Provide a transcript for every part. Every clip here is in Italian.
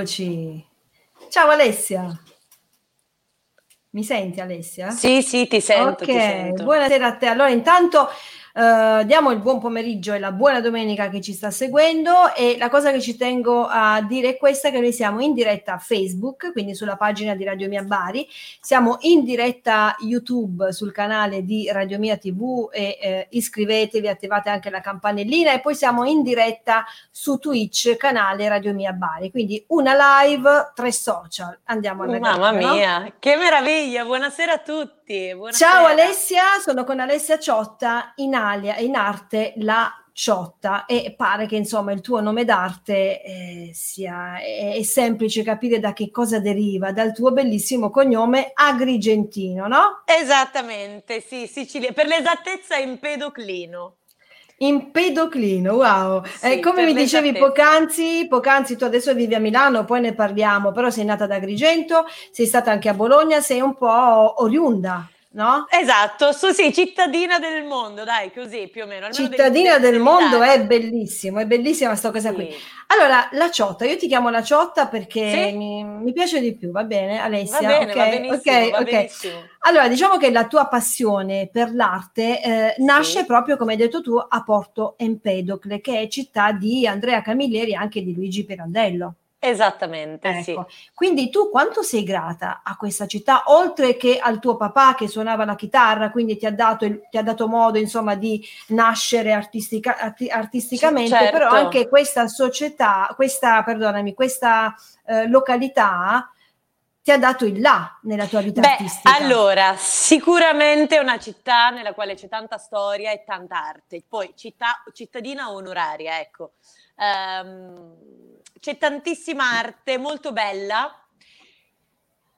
Eccoci. Ciao Alessia. Mi senti Alessia? Sì, sì, ti sento. Ok, ti sento. buonasera a te. Allora, intanto eh, diamo il buon pomeriggio e la buona domenica che ci sta seguendo e la cosa che ci tengo a dire è questa che noi siamo in diretta a Facebook, quindi sulla pagina di Radio Mia Bari, siamo in diretta YouTube sul canale di Radio Mia TV e eh, iscrivetevi, attivate anche la campanellina e poi siamo in diretta su Twitch, canale Radio Mia Bari, quindi una live, tre social. Andiamo alla Mamma no? mia, che meraviglia! Buonasera a tutti. Buonasera. Ciao Alessia, sono con Alessia Ciotta, in, alia, in arte la Ciotta e pare che insomma il tuo nome d'arte eh, sia è, è semplice capire da che cosa deriva, dal tuo bellissimo cognome Agrigentino, no? Esattamente, sì, Sicilia. Per l'esattezza Empedoclino. Empedoclino, wow. Sì, Eh, come mi dicevi poc'anzi, poc'anzi tu adesso vivi a Milano, poi ne parliamo, però sei nata ad Agrigento, sei stata anche a Bologna, sei un po' oriunda, no? Esatto, su, sì, cittadina del mondo, dai, così più o meno. almeno Cittadina del- del mondo è bellissimo, è bellissima sta cosa Sì. qui. Allora, la ciotta, io ti chiamo la ciotta perché Sì. mi, mi piace di più, va bene Va Alessia? bene, Ok, va benissimo, ok, va ok. benissimo. Allora, diciamo che la tua passione per l'arte eh, nasce Sì. proprio, come hai detto tu, a Porto Empedocle, che è città di Andrea Camilleri e anche di Luigi Pirandello. Esattamente, sì. Ecco. Quindi tu quanto sei grata a questa città, oltre che al tuo papà che suonava la chitarra, quindi ti ha dato, il- ti ha dato modo insomma di nascere artistica- arti- artisticamente, Certo. però anche questa società, questa, perdonami, questa eh, località ti ha dato il là nella tua vita Beh, artistica. allora, sicuramente è una città nella quale c'è tanta storia e tanta arte. Poi, città, cittadina onoraria, ecco. Ehm, c'è tantissima arte, molto bella,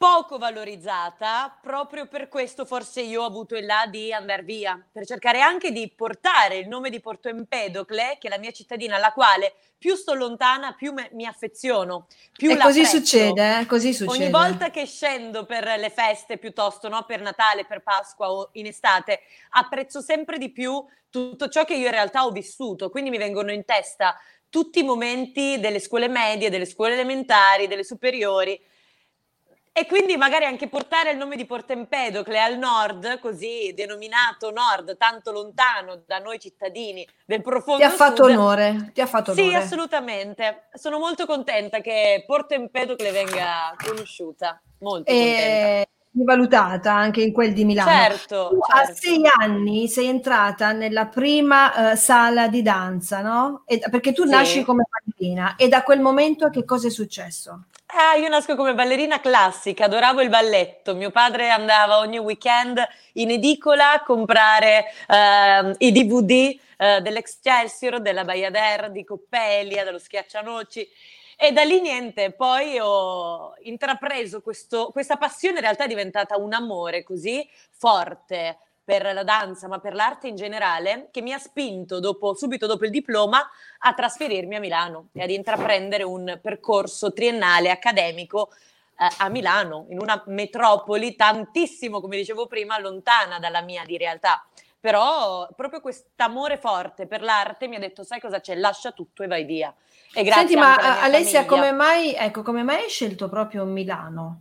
poco valorizzata, proprio per questo forse io ho avuto il là di andare via, per cercare anche di portare il nome di Porto Empedocle, che è la mia cittadina, alla quale più sto lontana, più me- mi affeziono, più e così succede, eh, così succede. Ogni volta che scendo per le feste, piuttosto no, per Natale, per Pasqua o in estate, apprezzo sempre di più tutto ciò che io in realtà ho vissuto. Quindi mi vengono in testa tutti i momenti delle scuole medie, delle scuole elementari, delle superiori. E quindi magari anche portare il nome di Porto Empedocle al nord, così denominato nord, tanto lontano da noi cittadini del profondo ti ha fatto sud. onore, ti ha fatto Sì, onore. assolutamente. Sono molto contenta che Porto Empedocle venga conosciuta. Molto contenta. Rivalutata anche in quel di Milano. Certo, Tu a certo. sei anni sei entrata nella prima eh, sala di danza, no? E- perché tu Sì. nasci come ballerina e da quel momento che cosa è successo? Ah, io nasco come ballerina classica, adoravo il balletto. Mio padre andava ogni weekend in edicola a comprare ehm, i DVD eh, dell'Excelsior, della Bayadère, di Coppelia, dello Schiaccianoci. E da lì niente, poi ho intrapreso questo- questa passione, in realtà è diventata un amore così forte per la danza, ma per l'arte in generale, che mi ha spinto dopo- subito dopo il diploma a trasferirmi a Milano e ad intraprendere un percorso triennale accademico eh, a Milano, in una metropoli tantissimo, come dicevo prima, lontana dalla mia di realtà. Però proprio quest'amore forte per l'arte mi ha detto, sai cosa c'è? Lascia tutto e vai via. E grazie Senti, ma eh, Alessia, come mai, ecco, come mai hai scelto proprio Milano?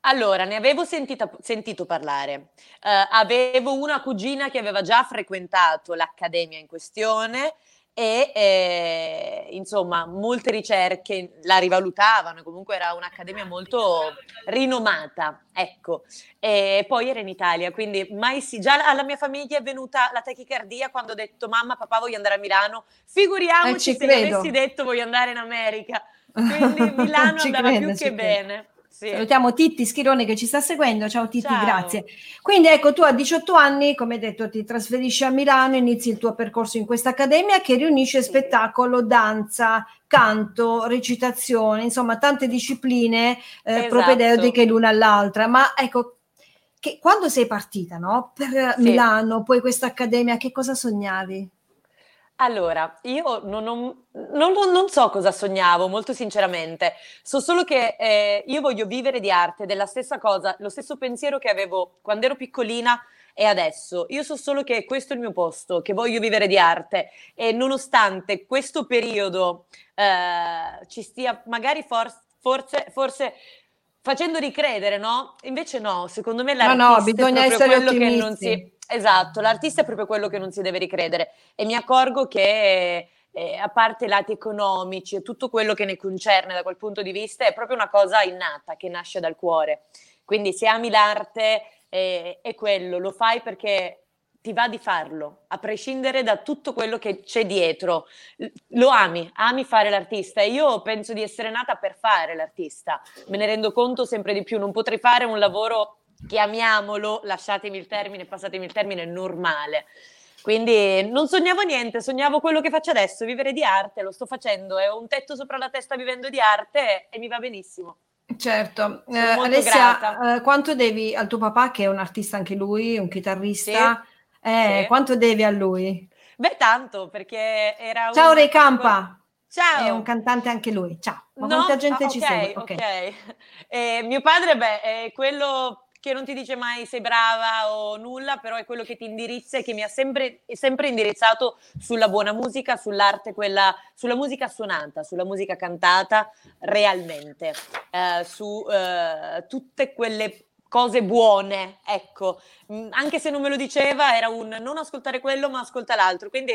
Allora, ne avevo sentita, sentito parlare. Uh, avevo una cugina che aveva già frequentato l'accademia in questione e eh, insomma molte ricerche la rivalutavano, comunque era un'accademia molto rinomata, ecco, e poi era in Italia, quindi mai sì, già alla mia famiglia è venuta la tachicardia quando ho detto mamma, papà voglio andare a Milano, figuriamoci eh, se credo. avessi detto voglio andare in America, quindi Milano andava credo, più che credo. bene. Sì. Salutiamo Titti Schirone che ci sta seguendo. Ciao Titti, Ciao. grazie. Quindi ecco, tu a 18 anni, come detto, ti trasferisci a Milano, inizi il tuo percorso in questa accademia che riunisce sì. spettacolo, danza, canto, recitazione, insomma, tante discipline eh, esatto. propedeutiche l'una all'altra. Ma ecco, che, quando sei partita, no? Per sì. Milano, poi questa accademia, che cosa sognavi? Allora, io non, ho- non- non- non so cosa sognavo, molto sinceramente. So solo che eh, io voglio vivere di arte, della stessa cosa, lo stesso pensiero che avevo quando ero piccolina e adesso. Io so solo che questo è il mio posto, che voglio vivere di arte e nonostante questo periodo eh, ci stia magari for- forse, forse facendo ricredere, no? Invece no, secondo me No, no, bisogna è essere quello che non si Esatto, l'artista è proprio quello che non si deve ricredere e mi accorgo che eh, a parte i lati economici e tutto quello che ne concerne da quel punto di vista è proprio una cosa innata che nasce dal cuore. Quindi se ami l'arte eh, è quello, lo fai perché ti va di farlo, a prescindere da tutto quello che c'è dietro. Lo ami, ami fare l'artista e io penso di essere nata per fare l'artista. Me ne rendo conto sempre di più, non potrei fare un lavoro chiamiamolo, lasciatemi il termine, passatemi il termine, normale. Quindi non sognavo niente, sognavo quello che faccio adesso, vivere di arte, lo sto facendo, ho un tetto sopra la testa vivendo di arte e mi va benissimo. Certo, eh, Alessia, eh, quanto devi al tuo papà che è un artista anche lui, un chitarrista? Sì. Eh, sì. Quanto devi a lui? Beh, tanto, perché era Ciao un... Ray Campa! Ciao! È un cantante anche lui, ciao! Ma no? quanta gente ah, okay, ci segue? Ok, ok. Eh, mio padre, beh, è quello che non ti dice mai sei brava o nulla, però è quello che ti indirizza e che mi ha sempre, sempre indirizzato sulla buona musica, sull'arte, quella, sulla musica suonata, sulla musica cantata realmente, eh, su eh, tutte quelle cose buone, ecco, mm, anche se non me lo diceva era un non ascoltare quello ma ascolta l'altro, quindi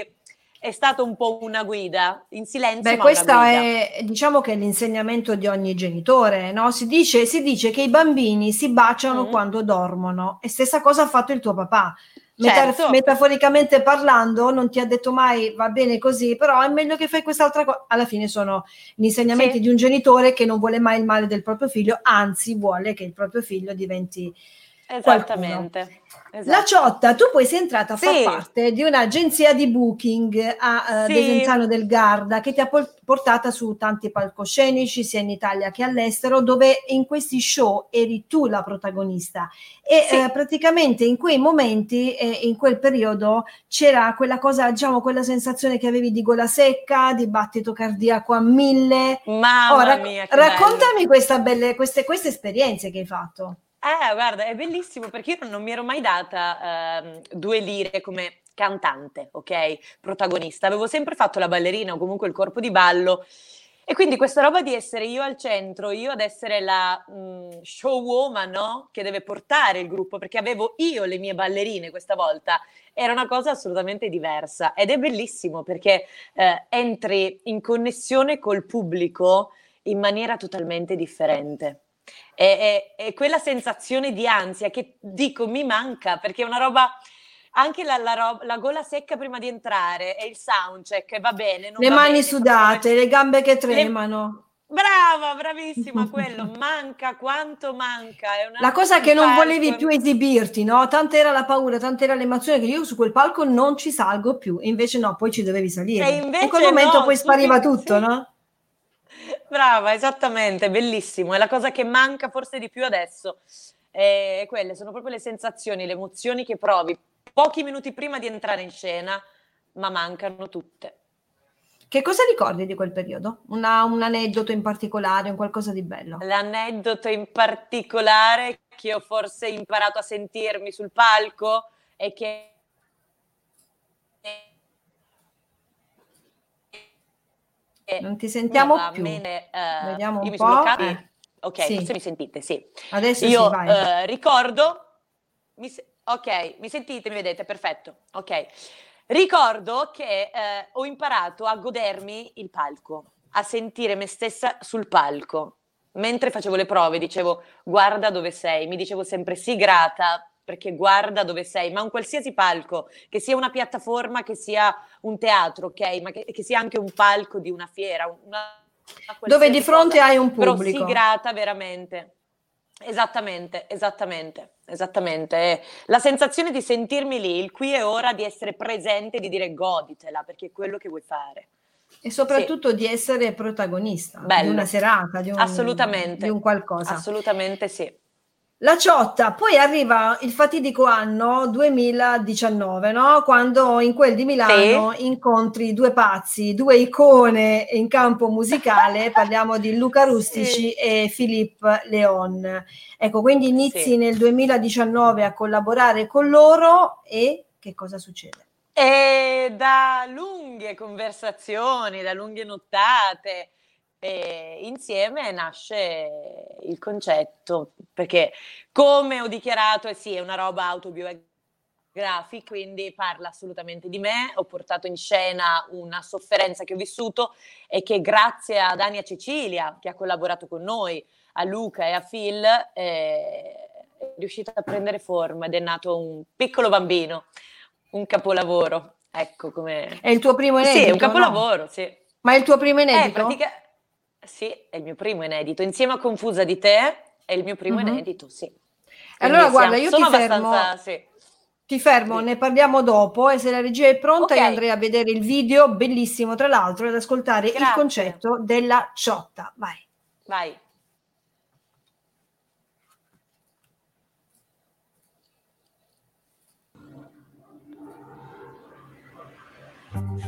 è stato un po' una guida in silenzio. Beh, questo è diciamo che è l'insegnamento di ogni genitore, no? Si dice, si dice che i bambini si baciano mm. quando dormono e stessa cosa ha fatto il tuo papà. Certo. metaforicamente parlando, non ti ha detto mai va bene così, però è meglio che fai quest'altra cosa. Alla fine sono gli insegnamenti sì. di un genitore che non vuole mai il male del proprio figlio, anzi vuole che il proprio figlio diventi Esattamente. Esatto. La Ciotta, tu poi sei entrata a sì. far parte di un'agenzia di booking a uh, sì. Desenzano del Garda che ti ha portata su tanti palcoscenici sia in Italia che all'estero dove in questi show eri tu la protagonista e sì. uh, praticamente in quei momenti e in quel periodo c'era quella cosa diciamo quella sensazione che avevi di gola secca di battito cardiaco a mille Mamma oh, rac- mia, raccontami belle, queste, queste esperienze che hai fatto eh, guarda, è bellissimo perché io non mi ero mai data uh, due lire come cantante, ok? Protagonista. Avevo sempre fatto la ballerina o comunque il corpo di ballo. E quindi questa roba di essere io al centro, io ad essere la mh, showwoman, no? Che deve portare il gruppo, perché avevo io le mie ballerine questa volta, era una cosa assolutamente diversa. Ed è bellissimo perché eh, entri in connessione col pubblico in maniera totalmente differente. E, e, e, quella sensazione di ansia che dico mi manca perché è una roba anche la, la, roba, la gola secca prima di entrare e il soundcheck va bene. le va mani bene, sudate, le gambe che tremano. Le... Brava, bravissima, quello manca quanto manca. la cosa che non volevi più esibirti, no? Tanta era la paura, tanta era l'emozione che io su quel palco non ci salgo più, invece no, poi ci dovevi salire. E in quel momento no, poi spariva tutto, sì. no? Brava, esattamente, bellissimo. È la cosa che manca forse di più adesso. E quelle sono proprio le sensazioni, le emozioni che provi pochi minuti prima di entrare in scena, ma mancano tutte. Che cosa ricordi di quel periodo? Una, un aneddoto in particolare, un qualcosa di bello? L'aneddoto in particolare che ho forse imparato a sentirmi sul palco è che non ti sentiamo più. Bene, uh, Vediamo un po'. Eh. Ok, sì. forse mi sentite, sì. Adesso Io sì, eh, ricordo, mi se- ok, mi sentite, mi vedete, perfetto, ok. Ricordo che eh, ho imparato a godermi il palco, a sentire me stessa sul palco. Mentre facevo le prove dicevo guarda dove sei, mi dicevo sempre sì grata perché guarda dove sei, ma un qualsiasi palco, che sia una piattaforma, che sia un teatro, ok, ma che, che sia anche un palco di una fiera, una dove di fronte cosa, hai un pubblico. Però grata veramente. Esattamente, esattamente, esattamente. La sensazione di sentirmi lì, il qui e ora, di essere presente, di dire goditela, perché è quello che vuoi fare. E soprattutto sì. di essere protagonista Bello. di una serata, di un, Assolutamente. di un qualcosa. Assolutamente sì. La ciotta, poi arriva il fatidico anno 2019, no? quando in quel di Milano sì. incontri due pazzi, due icone in campo musicale, parliamo di Luca Rustici sì. e Philippe Leon. Ecco, quindi inizi sì. nel 2019 a collaborare con loro e che cosa succede? E da lunghe conversazioni, da lunghe nottate, e insieme nasce il concetto, perché come ho dichiarato, eh sì, è una roba autobiografica, quindi parla assolutamente di me, ho portato in scena una sofferenza che ho vissuto e che grazie a Dania Cecilia, che ha collaborato con noi, a Luca e a Phil, eh, è riuscita a prendere forma ed è nato un piccolo bambino, un capolavoro. Ecco come... È il tuo primo inedito? Sì, è un capolavoro, no? sì. Ma è il tuo primo inedito? Eh, pratica- sì, è il mio primo inedito. Insieme a Confusa di te è il mio primo mm-hmm. inedito, sì. Quindi allora guarda, io ti fermo. Sì. Ti fermo, sì. ne parliamo dopo e se la regia è pronta okay. io andrei a vedere il video, bellissimo tra l'altro, ed ascoltare Grazie. il concetto della ciotta. Vai. Vai.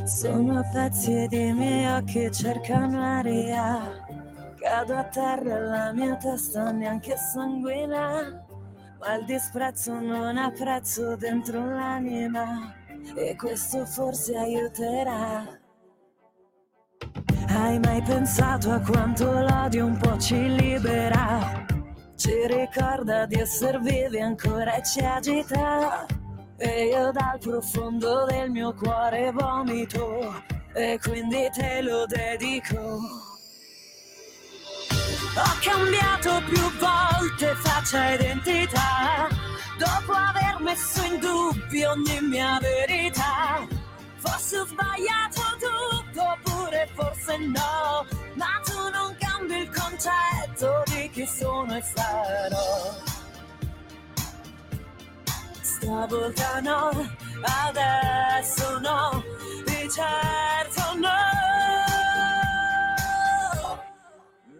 Sono pezzi di miei occhi cercano aria. Cado a terra e la mia testa neanche sanguina. Ma il disprezzo non ha prezzo dentro l'anima. E questo forse aiuterà. Hai mai pensato a quanto l'odio un po' ci libera? Ci ricorda di essere vivi ancora e ci agita. E io dal profondo del mio cuore vomito e quindi te lo dedico. Ho cambiato più volte faccia e identità, dopo aver messo in dubbio ogni mia verità. Forse ho sbagliato tutto, oppure forse no, ma tu non cambi il concetto di chi sono e sarò stavolta no, adesso no, di certo no.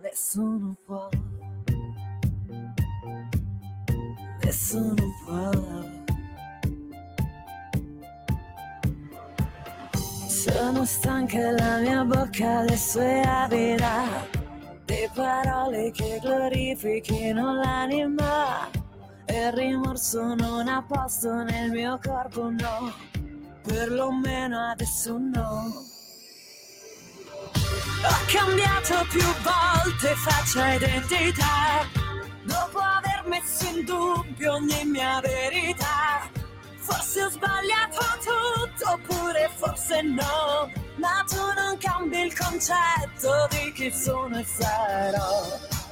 Nessuno può, nessuno può. Sono stanca la mia bocca adesso è avida di parole che glorifichino l'anima e il rimorso non ha posto nel mio corpo, no, perlomeno adesso no. Ho cambiato più volte faccia e identità, dopo aver messo in dubbio ogni mia verità. Forse ho sbagliato tutto, oppure forse no, ma tu non cambi il concetto di chi sono e sarò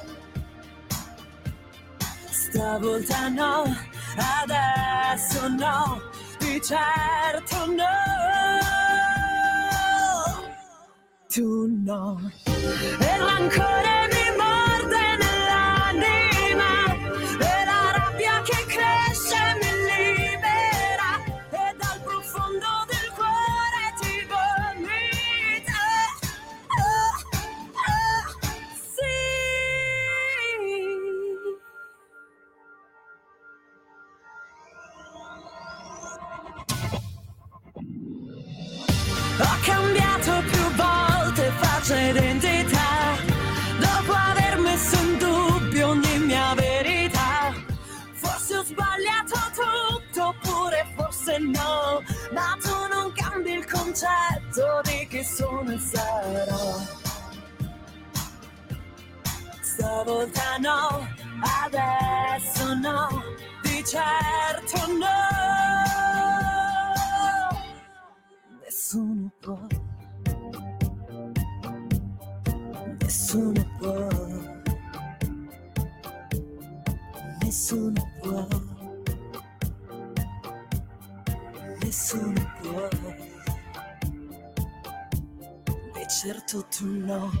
stavolta no, adesso no, di certo no. Tu no. E rancore mi forse no, ma tu non cambi il concetto di chi sono e sarò. una volta no, adesso no, di certo no. Nessuno può, nessuno può, nessuno può, Di certo tu no.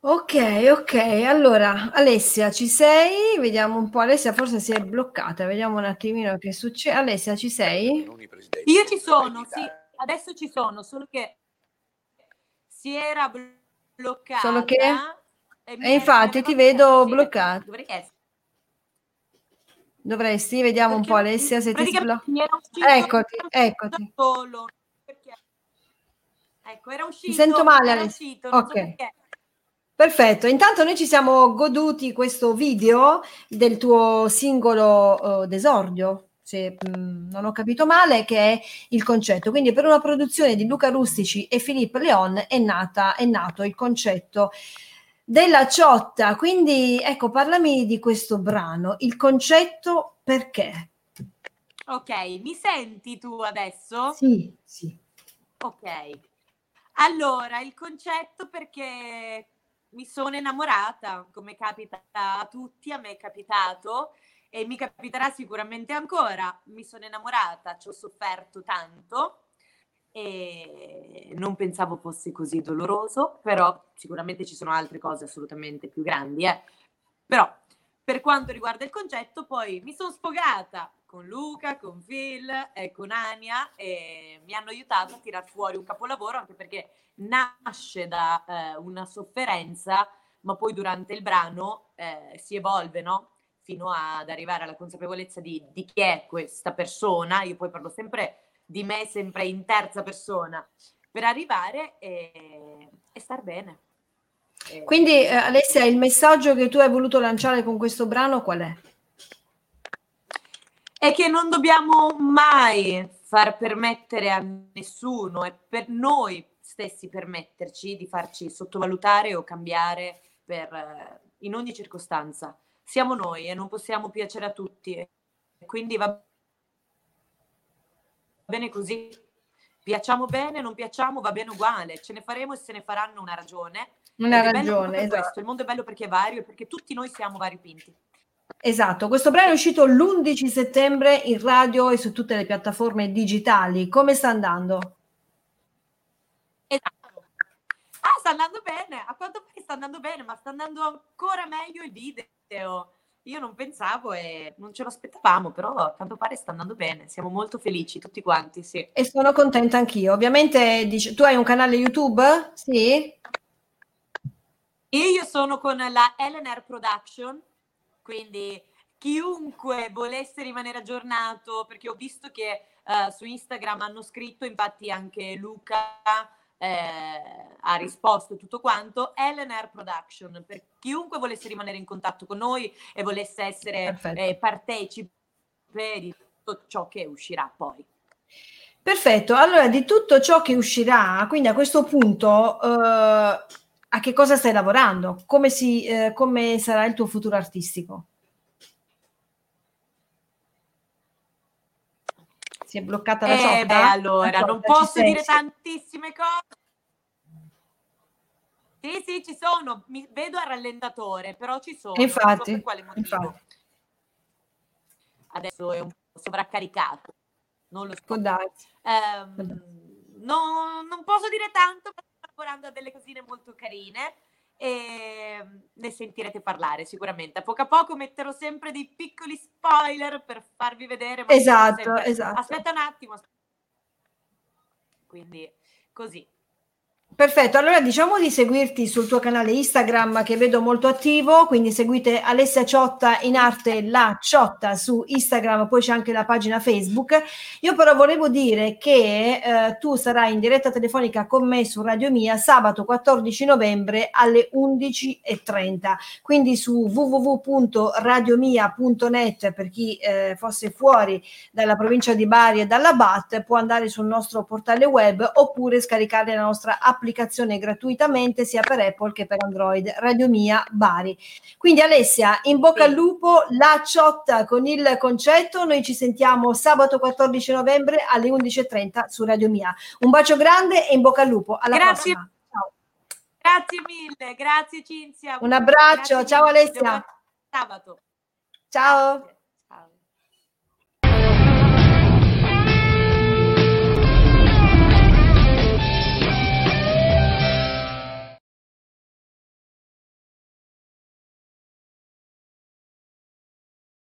Ok, ok. Allora, Alessia, ci sei? Vediamo un po'. Alessia forse si è bloccata. Vediamo un attimino che succede. Alessia, ci sei? Io ci sono, sì, adesso ci sono, solo che si era bloccata. Solo che- e E infatti ti vedo bloccata. dovrei essere. Dovresti, vediamo un Perché po' Alessia se ti mi uscito Eccoti, eccoti. solo, perché- Ecco, era uscito. sento male, Alessia. uscito, so Ok. perché. Perfetto, intanto noi ci siamo goduti questo video del tuo singolo eh, d'esordio, se mh, non ho capito male, che è il concetto. Quindi per una produzione di Luca Rustici e Filippo Leon è, nata, è nato il concetto della ciotta. Quindi ecco, parlami di questo brano, il concetto perché? Ok, mi senti tu adesso? Sì, sì. Ok. Allora, il concetto perché mi sono innamorata, come capita a tutti, a me è capitato e mi capiterà sicuramente ancora. Mi sono innamorata, ci ho sofferto tanto e non pensavo fosse così doloroso, però sicuramente ci sono altre cose assolutamente più grandi, eh. Però per quanto riguarda il concetto, poi mi sono sfogata con Luca, con Phil e con Ania e mi hanno aiutato a tirar fuori un capolavoro anche perché nasce da eh, una sofferenza, ma poi durante il brano eh, si evolve, no? Fino ad arrivare alla consapevolezza di, di chi è questa persona. Io poi parlo sempre di me, sempre in terza persona, per arrivare e, e star bene. E- Quindi eh, Alessia, il messaggio che tu hai voluto lanciare con questo brano qual è? è che non dobbiamo mai far permettere a nessuno e per noi stessi permetterci di farci sottovalutare o cambiare per, eh, in ogni circostanza. Siamo noi e non possiamo piacere a tutti. Quindi va bene così. Piacciamo bene, non piacciamo, va bene uguale. Ce ne faremo e se ne faranno una ragione. Una Ed ragione, esatto. questo. Il mondo è bello perché è vario e perché tutti noi siamo variopinti. Esatto, questo brano è uscito l'11 settembre in radio e su tutte le piattaforme digitali. Come sta andando? Esatto. Ah, sta andando bene, a quanto pare sta andando bene, ma sta andando ancora meglio il video. Io non pensavo e non ce lo aspettavamo, però a quanto pare sta andando bene. Siamo molto felici tutti quanti, sì. E sono contenta anch'io. Ovviamente dici- tu hai un canale YouTube? Sì? Io sono con la LNR Production, quindi chiunque volesse rimanere aggiornato, perché ho visto che eh, su Instagram hanno scritto, infatti anche Luca eh, ha risposto tutto quanto, LNR Production, per chiunque volesse rimanere in contatto con noi e volesse essere eh, partecipe di tutto ciò che uscirà poi. Perfetto, allora di tutto ciò che uscirà, quindi a questo punto eh, a che cosa stai lavorando? Come, si, eh, come sarà il tuo futuro artistico? Si è bloccata la Eh, beh, allora, La non ciotta, ci posso sei? dire tantissime cose. Sì, sì, ci sono. Mi vedo al rallentatore, però ci sono. non so Infatti, per quale motivo. infatti. Adesso è un po' sovraccaricato. Non lo so. Darsi. no- non posso dire tanto, ma sto lavorando a delle cosine molto carine e ne sentirete parlare sicuramente. A poco a poco metterò sempre dei piccoli spoiler per farvi vedere. Esatto, esatto. Aspetta un attimo. Quindi così. Perfetto, allora diciamo di seguirti sul tuo canale Instagram che vedo molto attivo, quindi seguite Alessia Ciotta in arte La Ciotta su Instagram, poi c'è anche la pagina Facebook. Io però volevo dire che eh, tu sarai in diretta telefonica con me su Radio Mia sabato 14 novembre alle 11.30, quindi su www.radiomia.net per chi eh, fosse fuori dalla provincia di Bari e dalla BAT può andare sul nostro portale web oppure scaricare la nostra applicazione l'applicazione gratuitamente sia per Apple che per Android, Radio Mia Bari. Quindi Alessia, in bocca al lupo, la ciotta con il concetto, noi ci sentiamo sabato 14 novembre alle 11.30 su Radio Mia. Un bacio grande e in bocca al lupo, alla Grazie. prossima. Ciao. Grazie mille, grazie Cinzia. Un abbraccio, Grazie ciao. Alessia. Sabato. Ciao.